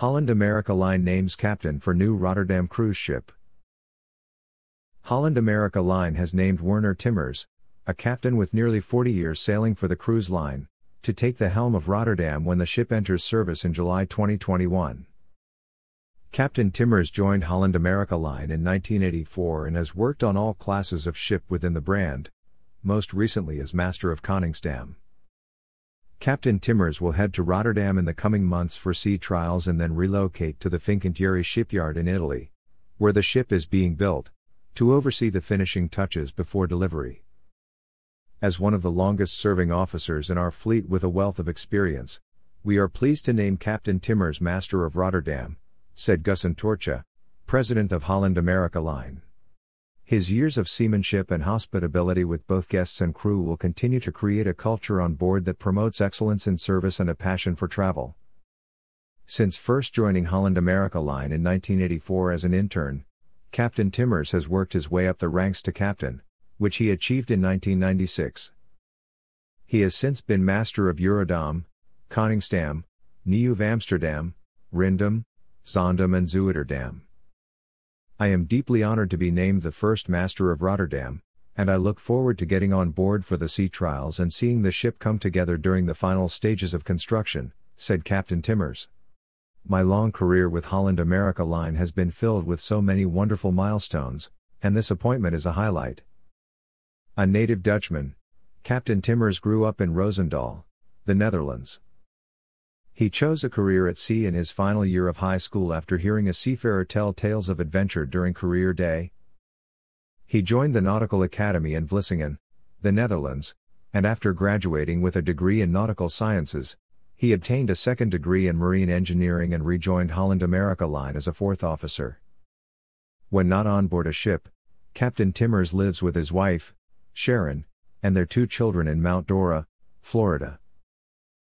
Holland America Line names captain for new Rotterdam cruise ship. Holland America Line has named Werner Timmers, a captain with nearly 40 years sailing for the cruise line, to take the helm of Rotterdam when the ship enters service in July 2021. Captain Timmers joined Holland America Line in 1984 and has worked on all classes of ship within the brand, most recently as Master of Koningsdam. Captain Timmers will head to Rotterdam in the coming months for sea trials and then relocate to the Fincantieri shipyard in Italy, where the ship is being built, to oversee the finishing touches before delivery. As one of the longest serving officers in our fleet with a wealth of experience, we are pleased to name Captain Timmers Master of Rotterdam, said Gus Antorcha, president of Holland America Line. His years of seamanship and hospitality with both guests and crew will continue to create a culture on board that promotes excellence in service and a passion for travel. Since first joining Holland America Line in 1984 as an intern, Captain Timmers has worked his way up the ranks to captain, which he achieved in 1996. He has since been master of Eurodam, Koningsdam, Nieuw Amsterdam, Ryndam, Zaandam and Zuiderdam. I am deeply honored to be named the first master of Rotterdam, and I look forward to getting on board for the sea trials and seeing the ship come together during the final stages of construction, said Captain Timmers. My long career with Holland America Line has been filled with so many wonderful milestones, and this appointment is a highlight. A native Dutchman, Captain Timmers grew up in Roosendaal, the Netherlands. He chose a career at sea in his final year of high school after hearing a seafarer tell tales of adventure during career day. He joined the Nautical Academy in Vlissingen, the Netherlands, and after graduating with a degree in nautical sciences, he obtained a second degree in marine engineering and rejoined Holland America Line as a fourth officer. When not on board a ship, Captain Timmers lives with his wife, Sharon, and their two children in Mount Dora, Florida.